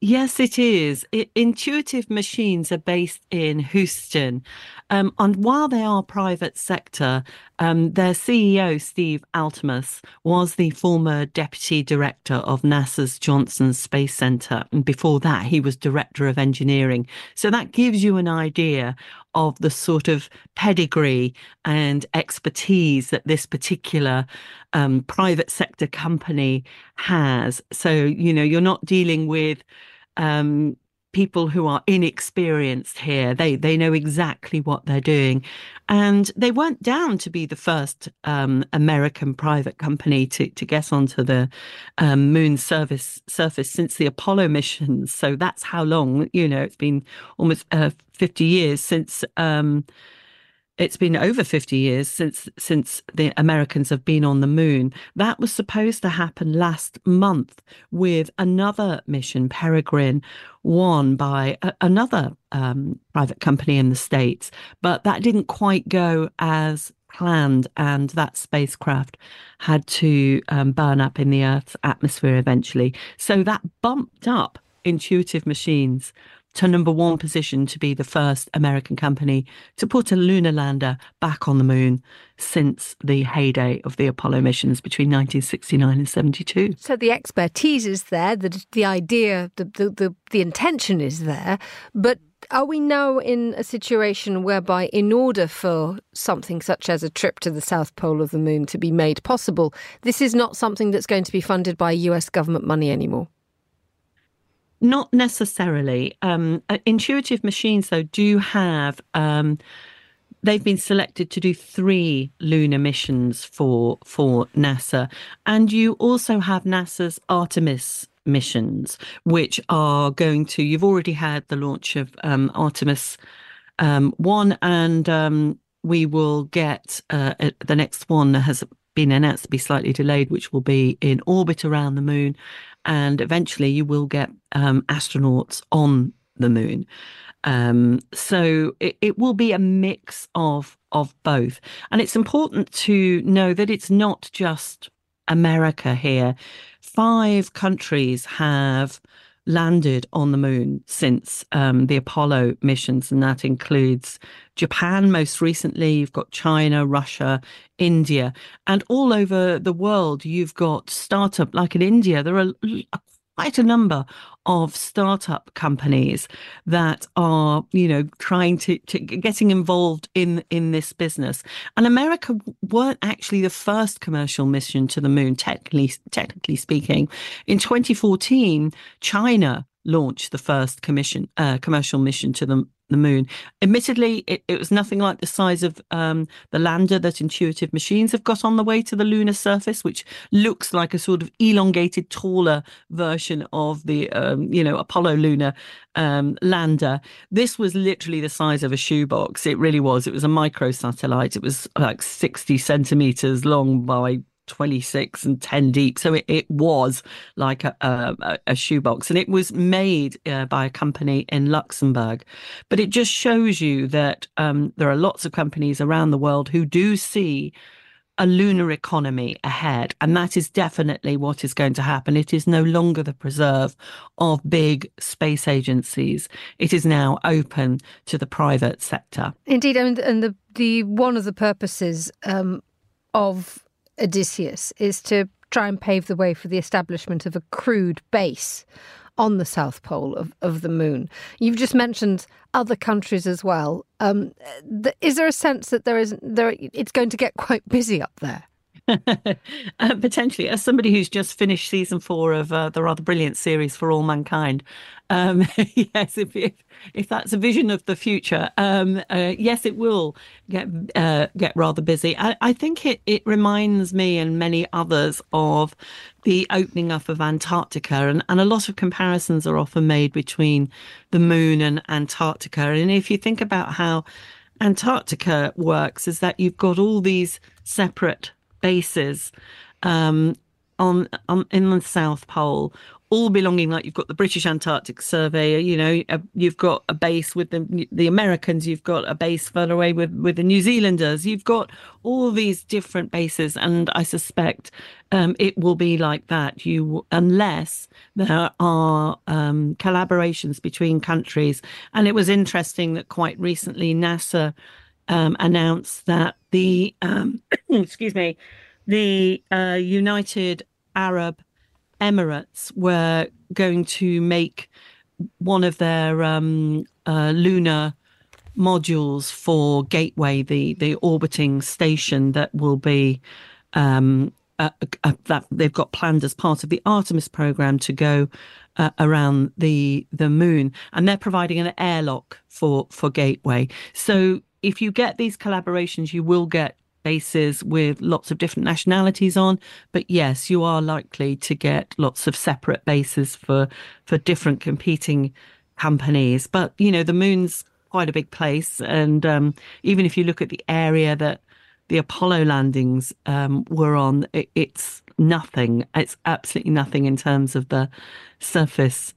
Yes, it is. It, Intuitive Machines are based in Houston. Um, and while they are private sector, um, their CEO, Steve Altemus, was the former deputy director of NASA's Johnson Space Center. And before that, he was director of engineering. So that gives you an idea of the sort of pedigree and expertise that this particular um, private sector company has. So, you know, you're not dealing with um, people who are inexperienced here. They they know exactly what they're doing, and they weren't down to be the first um, American private company to to get onto the um, moon surface surface since the Apollo missions. So that's how long. You know, it's been almost uh, fifty years since. Um, it's been over 50 years since since the Americans have been on the moon. That was supposed to happen last month with another mission, Peregrine, won by a, another um, private company in the states, but that didn't quite go as planned, and that spacecraft had to um, burn up in the Earth's atmosphere eventually. So that bumped up Intuitive Machines to number one position to be the first American company to put a lunar lander back on the moon since the heyday of the Apollo missions between 1969 and 72. So the expertise is there, the, the idea, the, the, the, the intention is there, but are we now in a situation whereby, in order for something such as a trip to the South Pole of the Moon to be made possible, this is not something that's going to be funded by US government money anymore? Not necessarily. Um, uh, intuitive machines, though, do have. Um, they've been selected to do three lunar missions for for NASA, and you also have NASA's Artemis missions, which are going to. You've already had the launch of um, Artemis um, one, and um, we will get uh, the next one has been announced to be slightly delayed, which will be in orbit around the moon and eventually you will get um, astronauts on the moon. Um, so it, it will be a mix of of both, and it's important to know that it's not just America here. Five countries have landed on the moon since um, the Apollo missions, and that includes Japan most recently. You've got China, Russia, India, and all over the world, you've got startup like in India. There are quite a number of startup companies that are, you know, trying to, to getting involved in in this business. And America weren't actually the first commercial mission to the moon, technically technically speaking. In 2014, China launched the first commission uh, commercial mission to the the moon. Admittedly, it, it was nothing like the size of um, the lander that Intuitive Machines have got on the way to the lunar surface, which looks like a sort of elongated, taller version of the, um, you know, Apollo lunar um, lander. This was literally the size of a shoebox. It really was. It was a microsatellite. It was like 60 centimeters long by 26 and 10 deep. So it, it was like a, a, a, shoebox and it was made uh, by a company in Luxembourg. But it just shows you that um, there are lots of companies around the world who do see a lunar economy ahead. And that is definitely what is going to happen. It is no longer the preserve of big space agencies. It is now open to the private sector. Indeed. And, and the, the one of the purposes um, of Odysseus is to try and pave the way for the establishment of a crewed base on the south pole of, of the moon. You've just mentioned other countries as well. Um, th- is there a sense that there is there it's going to get quite busy up there? <laughs> uh, potentially, as somebody who's just finished season four of uh, the rather brilliant series for all mankind, um, <laughs> yes, if, if, if that's a vision of the future, um, uh, yes, it will get uh, get rather busy. I, I, think it it reminds me and many others of the opening up of Antarctica, and, and a lot of comparisons are often made between the moon and Antarctica. And if you think about how Antarctica works, is that you've got all these separate bases um, on, on in the South Pole, all belonging like you've got the British Antarctic Survey, you know, uh, you've got a base with the the Americans, you've got a base further away with with the New Zealanders, you've got all these different bases, and I suspect um, it will be like that. You unless there are um, collaborations between countries, and it was interesting that quite recently NASA um, announced that the um, <clears throat> excuse me, the uh, United Arab Emirates were going to make one of their um, uh, lunar modules for Gateway, the the orbiting station that will be um, uh, uh, that they've got planned as part of the Artemis program to go uh, around the the moon, and they're providing an airlock for for Gateway. So if you get these collaborations, you will get bases with lots of different nationalities on. But yes, you are likely to get lots of separate bases for for different competing companies. But you know, the moon's quite a big place, and um, even if you look at the area that the Apollo landings um, were on, it, it's nothing. It's absolutely nothing in terms of the surface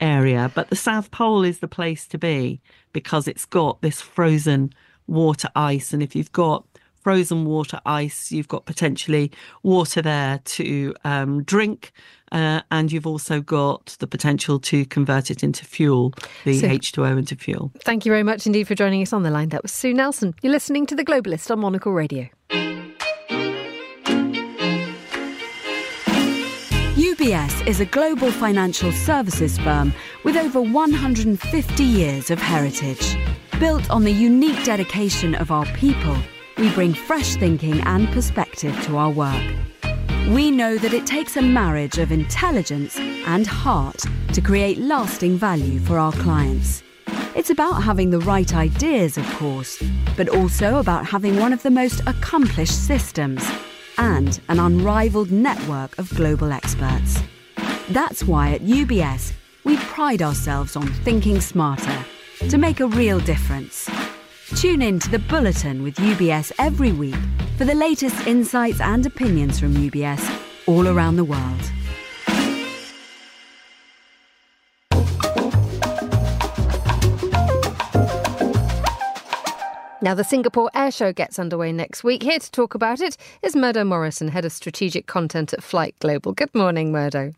area. But the South Pole is the place to be because it's got this frozen water ice, and if you've got frozen water ice. You've got potentially water there to um, drink, uh, and you've also got the potential to convert it into fuel, the so, H2O into fuel. Thank you very much indeed for joining us on the line. That was Sue Nelson. You're listening to The Globalist on Monocle Radio. UBS is a global financial services firm with over 150 years of heritage. Built on the unique dedication of our people we bring fresh thinking and perspective to our work. We know that it takes a marriage of intelligence and heart to create lasting value for our clients. It's about having the right ideas, of course, but also about having one of the most accomplished systems and an unrivaled network of global experts. That's why at UBS, we pride ourselves on thinking smarter to make a real difference. Tune in to the Bulletin with UBS every week for the latest insights and opinions from UBS all around the world. Now, the Singapore Air Show gets underway next week. Here to talk about it is Murdo Morrison, Head of Strategic Content at Flight Global. Good morning, Murdo.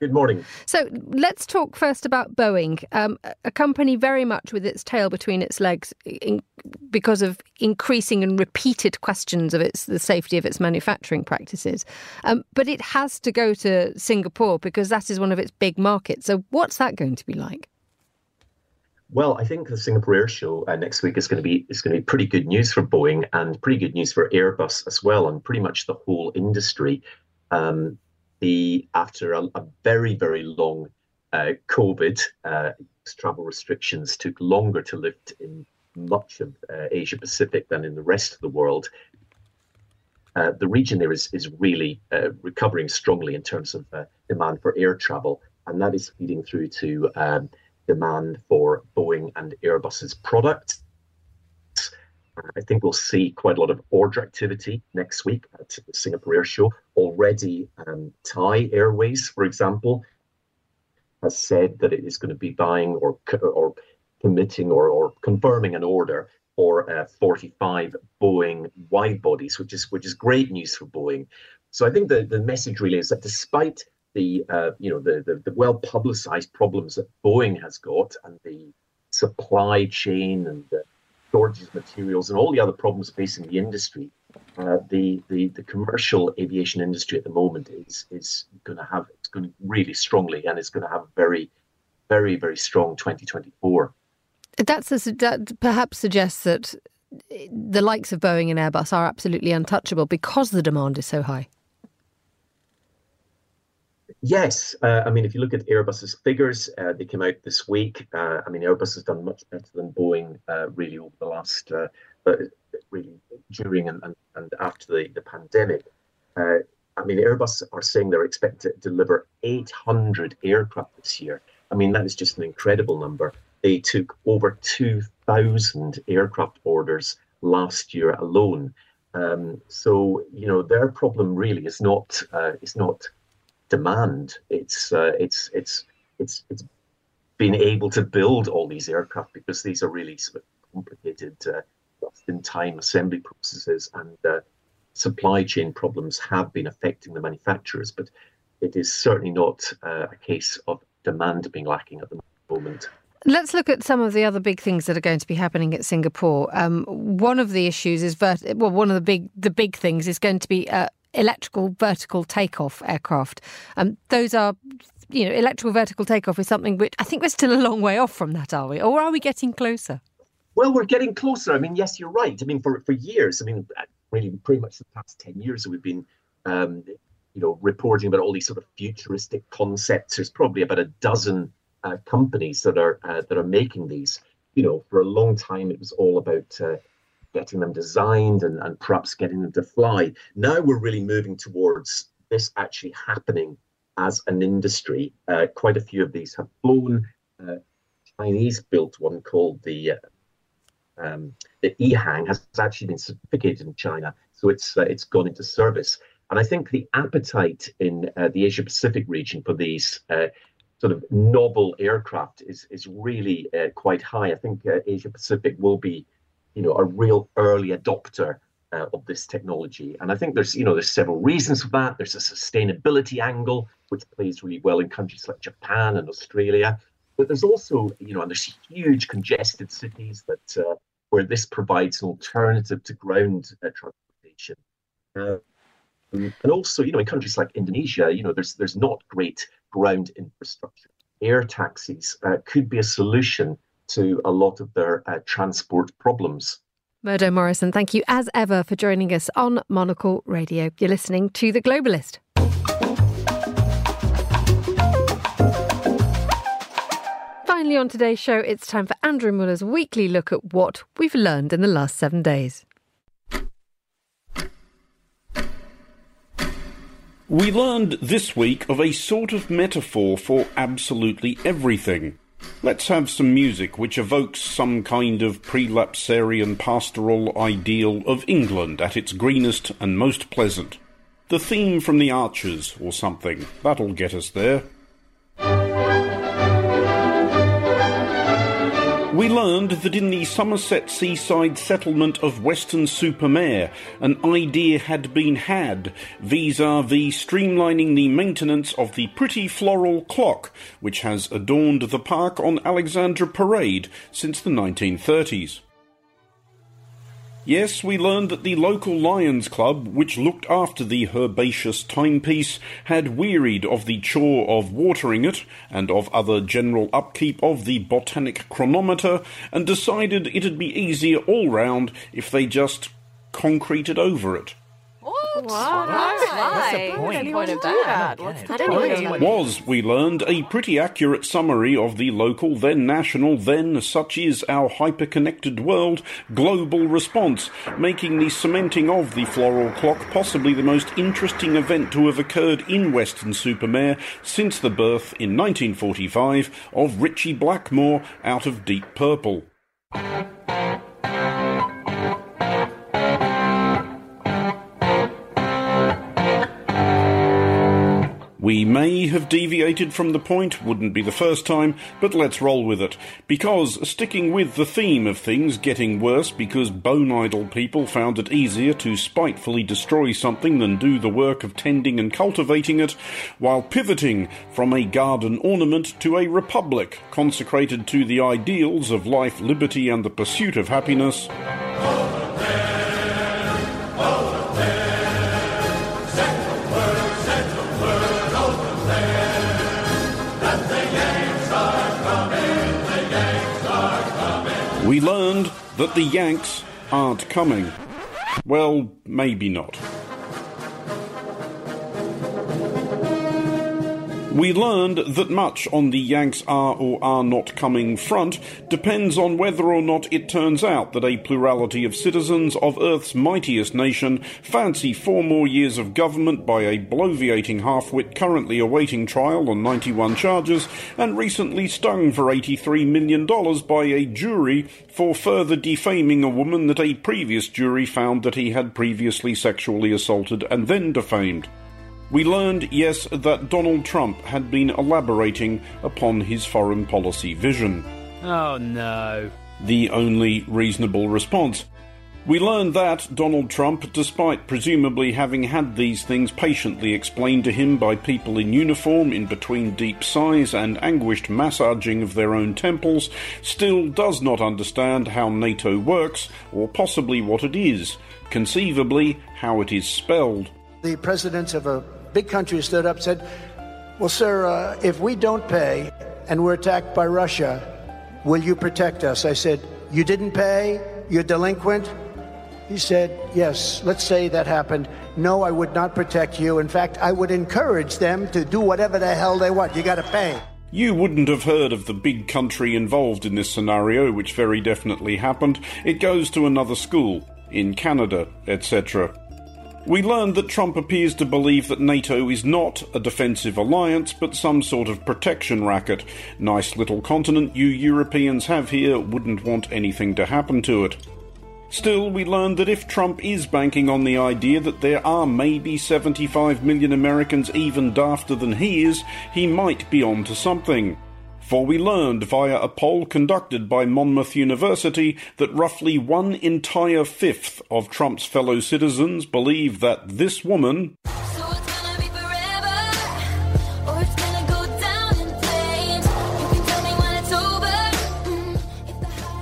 Good morning. So let's talk first about Boeing, um, a company very much with its tail between its legs in, because of increasing and repeated questions of its the safety of its manufacturing practices. Um, but it has to go to Singapore because that is one of its big markets. So what's that going to be like? Well, I think the Singapore Air Show uh, next week is going to be is going to be pretty good news for Boeing and pretty good news for Airbus as well, and pretty much the whole industry. Um, after a, a very very long uh, COVID, uh, travel restrictions took longer to lift in much of uh, Asia Pacific than in the rest of the world. Uh, the region there is is really uh, recovering strongly in terms of uh, demand for air travel, and that is feeding through to um, demand for Boeing and Airbus's products. I think we'll see quite a lot of order activity next week at the Singapore Air Show. Already, um, Thai Airways, for example, has said that it is going to be buying or or committing or, or confirming an order for uh, 45 Boeing wide bodies, which is which is great news for Boeing. So I think the, the message really is that despite the uh, you know the, the, the well publicized problems that Boeing has got and the supply chain and the of materials and all the other problems facing the industry, uh, the, the the commercial aviation industry at the moment is is going to have it's going really strongly and it's going to have a very very very strong 2024. That's a, that perhaps suggests that the likes of Boeing and Airbus are absolutely untouchable because the demand is so high. Yes, uh, I mean, if you look at Airbus's figures, uh, they came out this week. Uh, I mean, Airbus has done much better than Boeing uh, really over the last, uh, uh, really during and, and, and after the, the pandemic. I mean, Airbus are saying they're expected to deliver 800 aircraft this year. I mean, that is just an incredible number. They took over 2,000 aircraft orders last year alone. Um, so, you know, their problem really is not is not demand. It's uh, it's it's it's it's being able to build all these aircraft because these are really sort of complicated uh, in-time assembly processes and uh, supply chain problems have been affecting the manufacturers. But it is certainly not uh, a case of demand being lacking at the moment. Let's look at some of the other big things that are going to be happening at Singapore. Um, one of the issues is vert- well, one of the big the big things is going to be uh, electrical vertical takeoff aircraft. Um, those are you know, electrical vertical takeoff is something which I think we're still a long way off from that, are we? Or are we getting closer? Well, we're getting closer. I mean, yes, you're right. I mean, for, for years, I mean, really pretty much the past 10 years, we've been, um, you know, reporting about all these sort of futuristic concepts. There's probably about a dozen uh, companies that are uh, that are making these. You know, for a long time, it was all about uh, getting them designed and, and perhaps getting them to fly. Now we're really moving towards this actually happening as an industry. Uh, quite a few of these have flown. Uh, Chinese built one called the uh, um, the EHang has actually been certificated in China, so it's uh, it's gone into service. And I think the appetite in uh, the Asia Pacific region for these uh, sort of novel aircraft is is really quite high. I think Asia Pacific will be, you know, a real early adopter uh, of this technology. And I think there's, you know, there's several reasons for that. There's a sustainability angle, which plays really well in countries like Japan and Australia. But there's also, you know, and there's huge congested cities that uh, where this provides an alternative to ground uh, transportation. Uh, and also, you know, in countries like Indonesia, you know, there's there's not great ground infrastructure. Air taxis uh, could be a solution to a lot of their uh, transport problems. Murdo Morrison, thank you as ever for joining us on Monocle Radio. You're listening to The Globalist. Finally, on today's show, it's time for Andrew Mueller's weekly look at what we've learned in the last seven days. We learned this week of a sort of metaphor for absolutely everything. Let's have some music which evokes some kind of prelapsarian pastoral ideal of England at its greenest and most pleasant. The theme from the Archers or something. That'll get us there. We learned that in the Somerset seaside settlement of Weston-super-Mare, an idea had been had vis-a-vis streamlining the maintenance of the pretty floral clock which has adorned the park on Alexandra Parade since the 1930s. Yes, we learned that the local Lions Club, which looked after the herbaceous timepiece, had wearied of the chore of watering it and of other general upkeep of the botanic chronometer and decided it'd be easier all round if they just concreted over it. What? What's the point? point of that? What's the point? Was, we learned, a pretty accurate summary of the local, then national, then, such is our hyper-connected world, global response, making the cementing of the floral clock possibly the most interesting event to have occurred in Weston-super-Mare since the birth in 1945 of Ritchie Blackmore out of Deep Purple. We may have deviated from the point, wouldn't be the first time, but let's roll with it. Because, sticking with the theme of things getting worse because bone idle people found it easier to spitefully destroy something than do the work of tending and cultivating it, while pivoting from a garden ornament to a republic consecrated to the ideals of life, liberty, and the pursuit of happiness. We learned that the Yanks aren't coming. Well, maybe not. We learned that much on the Yanks are or are not coming front depends on whether or not it turns out that a plurality of citizens of Earth's mightiest nation fancy four more years of government by a bloviating halfwit currently awaiting trial on 91 charges and recently stung for $83 million by a jury for further defaming a woman that a previous jury found that he had previously sexually assaulted and then defamed. We learned, yes, that Donald Trump had been elaborating upon his foreign policy vision. Oh no. The only reasonable response. We learned that Donald Trump, despite presumably having had these things patiently explained to him by people in uniform in between deep sighs and anguished massaging of their own temples, still does not understand how NATO works, or possibly what it is, conceivably how it is spelled. The president of a big country stood up and said, Well, sir, uh, if we don't pay and we're attacked by Russia, will you protect us? I said, You didn't pay? You're delinquent? He said, Yes, let's say that happened. No, I would not protect you. In fact, I would encourage them to do whatever the hell they want. You got to pay. You wouldn't have heard of the big country involved in this scenario, which very definitely happened. It goes to another school, in Canada, etc. We learned that Trump appears to believe that NATO is not a defensive alliance, but some sort of protection racket. Nice little continent you Europeans have here, wouldn't want anything to happen to it. Still, we learned that if Trump is banking on the idea that there are maybe 75 million Americans even dafter than he is, he might be on to something. For we learned via a poll conducted by Monmouth University that roughly one entire fifth of Trump's fellow citizens believe that this woman,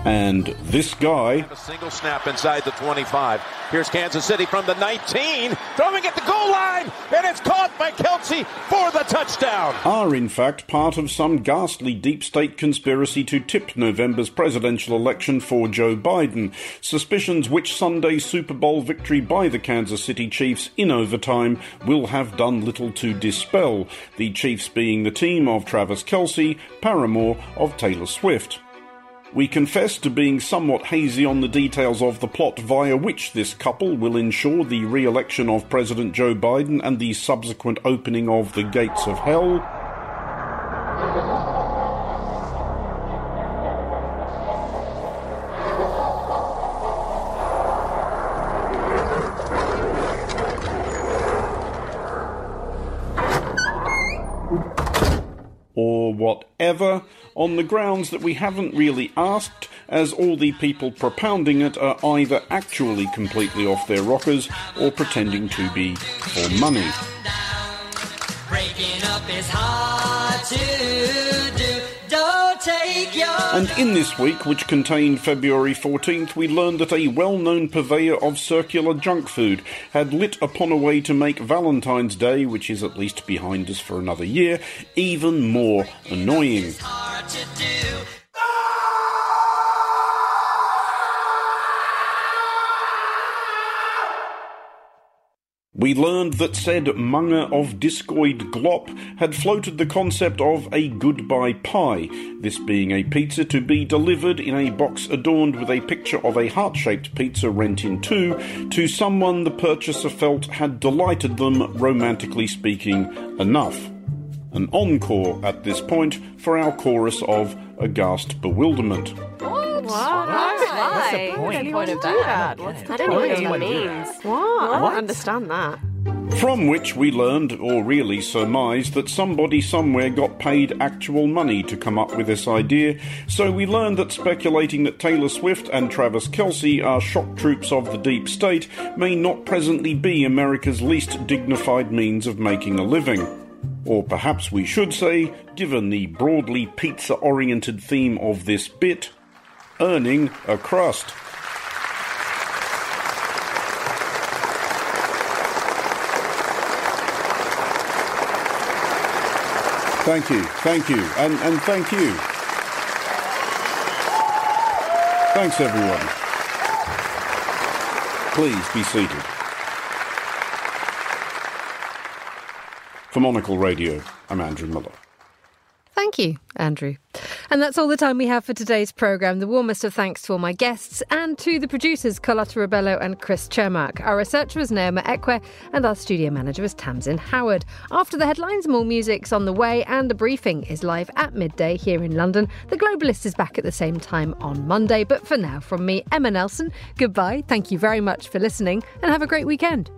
and this guy, A single snap inside the 25. Here's Kansas City from the 19, throwing at the goal line, and it's caught by Kelce for the touchdown. are in fact part of some ghastly deep state conspiracy to tip November's presidential election for Joe Biden, suspicions which Sunday's Super Bowl victory by the Kansas City Chiefs in overtime will have done little to dispel, the Chiefs being the team of Travis Kelce, paramour of Taylor Swift. We confess to being somewhat hazy on the details of the plot via which this couple will ensure the re election of President Joe Biden and the subsequent opening of the gates of hell. Whatever, on the grounds that we haven't really asked, as all the people propounding it are either actually completely off their rockers or pretending to be for money. Breaking up is hard And in this week, which contained February 14th, we learned that a well known purveyor of circular junk food had lit upon a way to make Valentine's Day, which is at least behind us for another year, even more annoying. hard to do. We learned that said monger of discoid glop had floated the concept of a goodbye pie, this being a pizza to be delivered in a box adorned with a picture of a heart shaped pizza rent in two to someone the purchaser felt had delighted them, romantically speaking, enough. An encore at this point for our chorus of aghast bewilderment. Oh, What? What's the point? Why would anyone What's the do point? that? What's the I don't even know what that Why would you do means. that? What? I don't understand that. From which we learned, or really surmised, that somebody somewhere got paid actual money to come up with this idea. So we learned that speculating that Taylor Swift and Travis Kelce are shock troops of the deep state may not presently be America's least dignified means of making a living. Or perhaps we should say, given the broadly pizza oriented theme of this bit, earning a crust. Thank you, thank you, and, and thank you. Thanks, everyone. Please be seated. For Monocle Radio, I'm Andrew Mueller. Thank you, Andrew. And that's all the time we have for today's programme. The warmest of thanks to all my guests and to the producers, Carlotta Rebello and Chris Cermak. Our researcher was Naoma Ekwe and our studio manager was Tamsin Howard. After the headlines, more music's on the way and the briefing is live at midday here in London. The Globalist is back at the same time on Monday. But for now, from me, Emma Nelson, goodbye. Thank you very much for listening and have a great weekend.